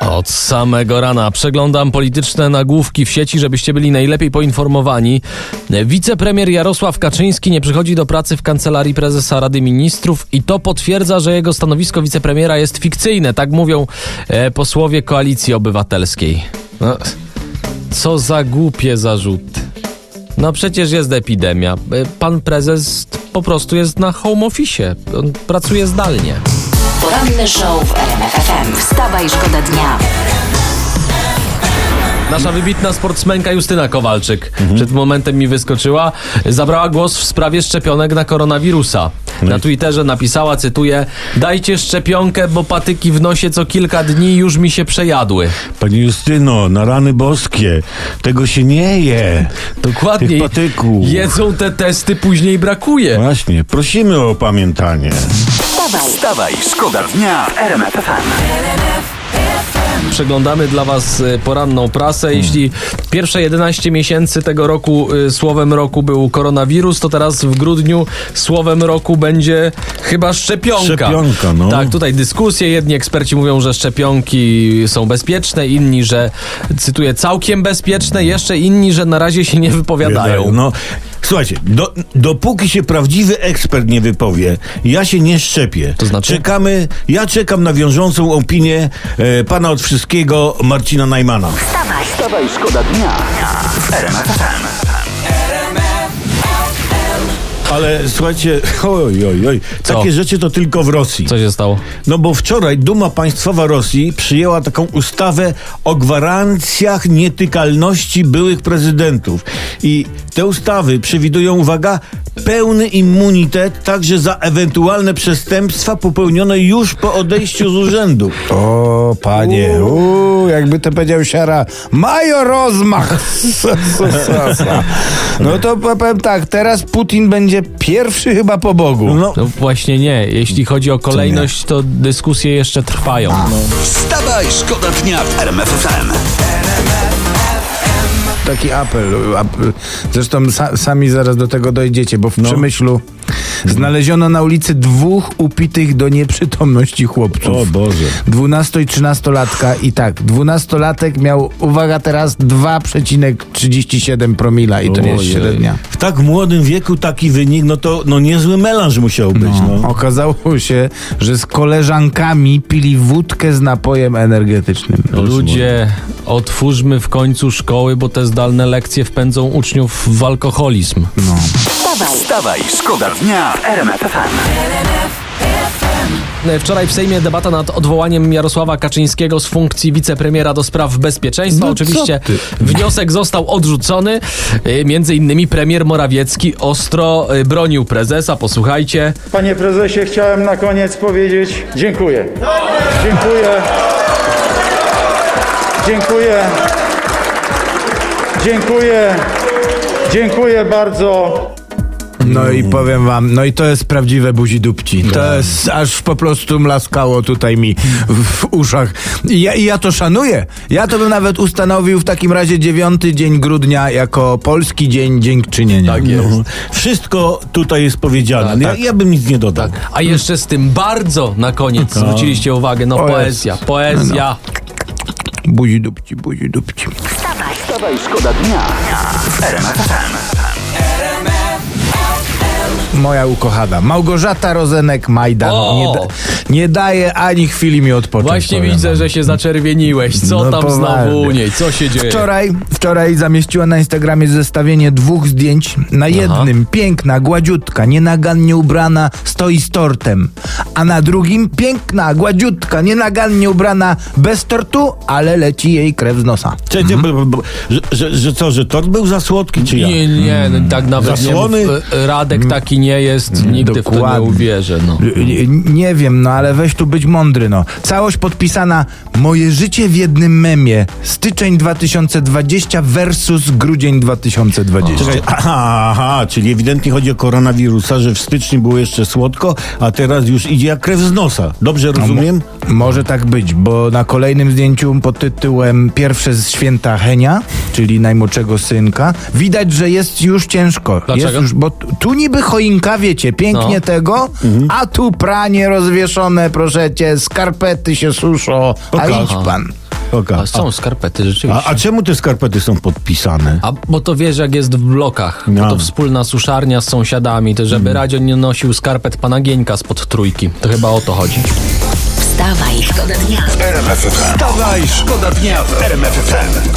Od samego rana przeglądam polityczne nagłówki w sieci, żebyście byli najlepiej poinformowani. Wicepremier Jarosław Kaczyński nie przychodzi do pracy w kancelarii prezesa Rady Ministrów i to potwierdza, że jego stanowisko wicepremiera jest fikcyjne. Tak mówią e, posłowie Koalicji Obywatelskiej. No, co za głupie zarzuty. No przecież jest epidemia. E, Pan prezes po prostu jest na home office. On pracuje zdalnie. Poranny show w RMF FM. Wstawaj, szkoda dnia. Nasza wybitna sportsmenka Justyna Kowalczyk przed momentem mi wyskoczyła. Zabrała głos w sprawie szczepionek na koronawirusa. Na Twitterze napisała, cytuję, dajcie szczepionkę, bo patyki w nosie co kilka dni już mi się przejadły. Pani Justyno, na rany boskie, tego się nie je. Dokładnie. Tych patyków. Jedzą te testy, później brakuje. Właśnie, prosimy o opamiętanie. Wstawaj, Wstawaj, szkoda dnia w RMF FM. Przeglądamy dla Was y, poranną prasę. Jeśli pierwsze 11 miesięcy tego roku y, słowem roku był koronawirus, to teraz w grudniu słowem roku będzie chyba szczepionka. Szczepionka, no. Tak, tutaj dyskusje. Jedni eksperci mówią, że szczepionki są bezpieczne, inni, że cytuję, całkiem bezpieczne, jeszcze inni, że na razie się nie wypowiadają. No, słuchajcie, do, dopóki się prawdziwy ekspert nie wypowie, ja się nie szczepię. To znaczy? Czekamy, ja czekam na wiążącą opinię e, pana od wszystkiego Marcina Najmana. Wstawaj, szkoda dnia w RMF FM. Ale słuchajcie, oj, oj, oj, takie rzeczy to tylko w Rosji. Co się stało? No bo wczoraj Duma Państwowa Rosji przyjęła taką ustawę o gwarancjach nietykalności byłych prezydentów. I te ustawy przewidują, uwaga, pełny immunitet także za ewentualne przestępstwa popełnione już po odejściu z urzędu. O, panie, uuu, jakby to powiedział Siara, mają rozmach. No to powiem tak, teraz Putin będzie pierwszy chyba po Bogu. No, No właśnie nie. Jeśli chodzi o kolejność, to dyskusje jeszcze trwają. Wstawaj, szkoda dnia w RMF FM. Taki apel. ap- Zresztą sa, sami zaraz do tego dojdziecie, bo w Przemyślu znaleziono na ulicy dwóch upitych do nieprzytomności chłopców. o Boże. 12 i 13 latka i tak, 12-latek miał, uwaga teraz, 2,37 promila i to nie jest średnia. W tak młodym wieku taki wynik, no to no niezły melanż musiał być. No. Okazało się, że z koleżankami pili wódkę z napojem energetycznym. Ludzie, otwórzmy w końcu szkoły, bo te zdalne lekcje wpędzą uczniów w alkoholizm. wstawaj, Wstawaj, szkoda dnia w RMF FM. Wczoraj w Sejmie debata nad odwołaniem Jarosława Kaczyńskiego z funkcji wicepremiera do spraw bezpieczeństwa. No Oczywiście wniosek został odrzucony. Y, Między innymi premier Morawiecki ostro y, bronił prezesa. Posłuchajcie. Panie prezesie, chciałem na koniec powiedzieć dziękuję. Dziękuję. Dziękuję. Dziękuję. Dziękuję bardzo. No i powiem wam, no i to jest prawdziwe buzi dupci. To jest aż po prostu mlaskało tutaj mi w, uszach. I ja, I ja to szanuję. Ja to bym nawet ustanowił w takim razie 9 dzień grudnia jako polski dzień dziękczynienia. Tak jest. No. Wszystko tutaj jest powiedziane. Tak, ja, tak. ja bym nic nie dodał. A jeszcze z tym bardzo na koniec zwróciliście uwagę. No O poezja, Jezus. Buzi dupci, buzi dupci. Wstawaj, szkoda dnia. Moja ukochana. Małgorzata Rozenek-Majdan O! nie, da, nie daje ani chwili mi odpocząć. Właśnie powiem widzę, wam. że się zaczerwieniłeś. Co No tam poważnie. znowu u niej? Co się dzieje? Wczoraj, wczoraj zamieściła na Instagramie zestawienie dwóch zdjęć. Na jednym piękna, gładziutka, nienagannie ubrana, stoi z tortem. A na drugim piękna, gładziutka, nienagannie ubrana, bez tortu, ale leci jej krew z nosa. Bo- bo- bo- że, że, że co, że tort był za słodki, czy ja? Nie, nie, no, tak nawet Zasłony? nie mów. Radek tak taki nie jest, nigdy w to nie Dokładnie. uwierzę. No. Y, Nie wiem, no ale weź tu być mądry, no. Całość podpisana Moje życie w jednym memie. Styczeń 2020 versus grudzień 2020. Czekaj, aha, aha, czyli ewidentnie chodzi o koronawirusa, że w styczniu było jeszcze słodko, a teraz już idzie jak krew z nosa. Dobrze rozumiem? Może tak być, bo na kolejnym zdjęciu pod tytułem Pierwsze z święta Henia, czyli najmłodszego synka, widać, że jest już ciężko. Dlaczego? Jest już, bo tu niby choinka, wiecie, pięknie No. tego, a tu pranie rozwieszone, proszę cię, skarpety się suszą, a Pokaż. idź pan. Oka. A są skarpety, A, rzeczywiście. a czemu te skarpety są podpisane? A bo to wiesz, jak jest w blokach, bo No. to wspólna suszarnia z sąsiadami, to żeby Radio nie nosił skarpet pana Gieńka spod trójki. To chyba o to chodzi. Wstawaj, szkoda dnia. Wstawaj, szkoda dnia w RMF FM.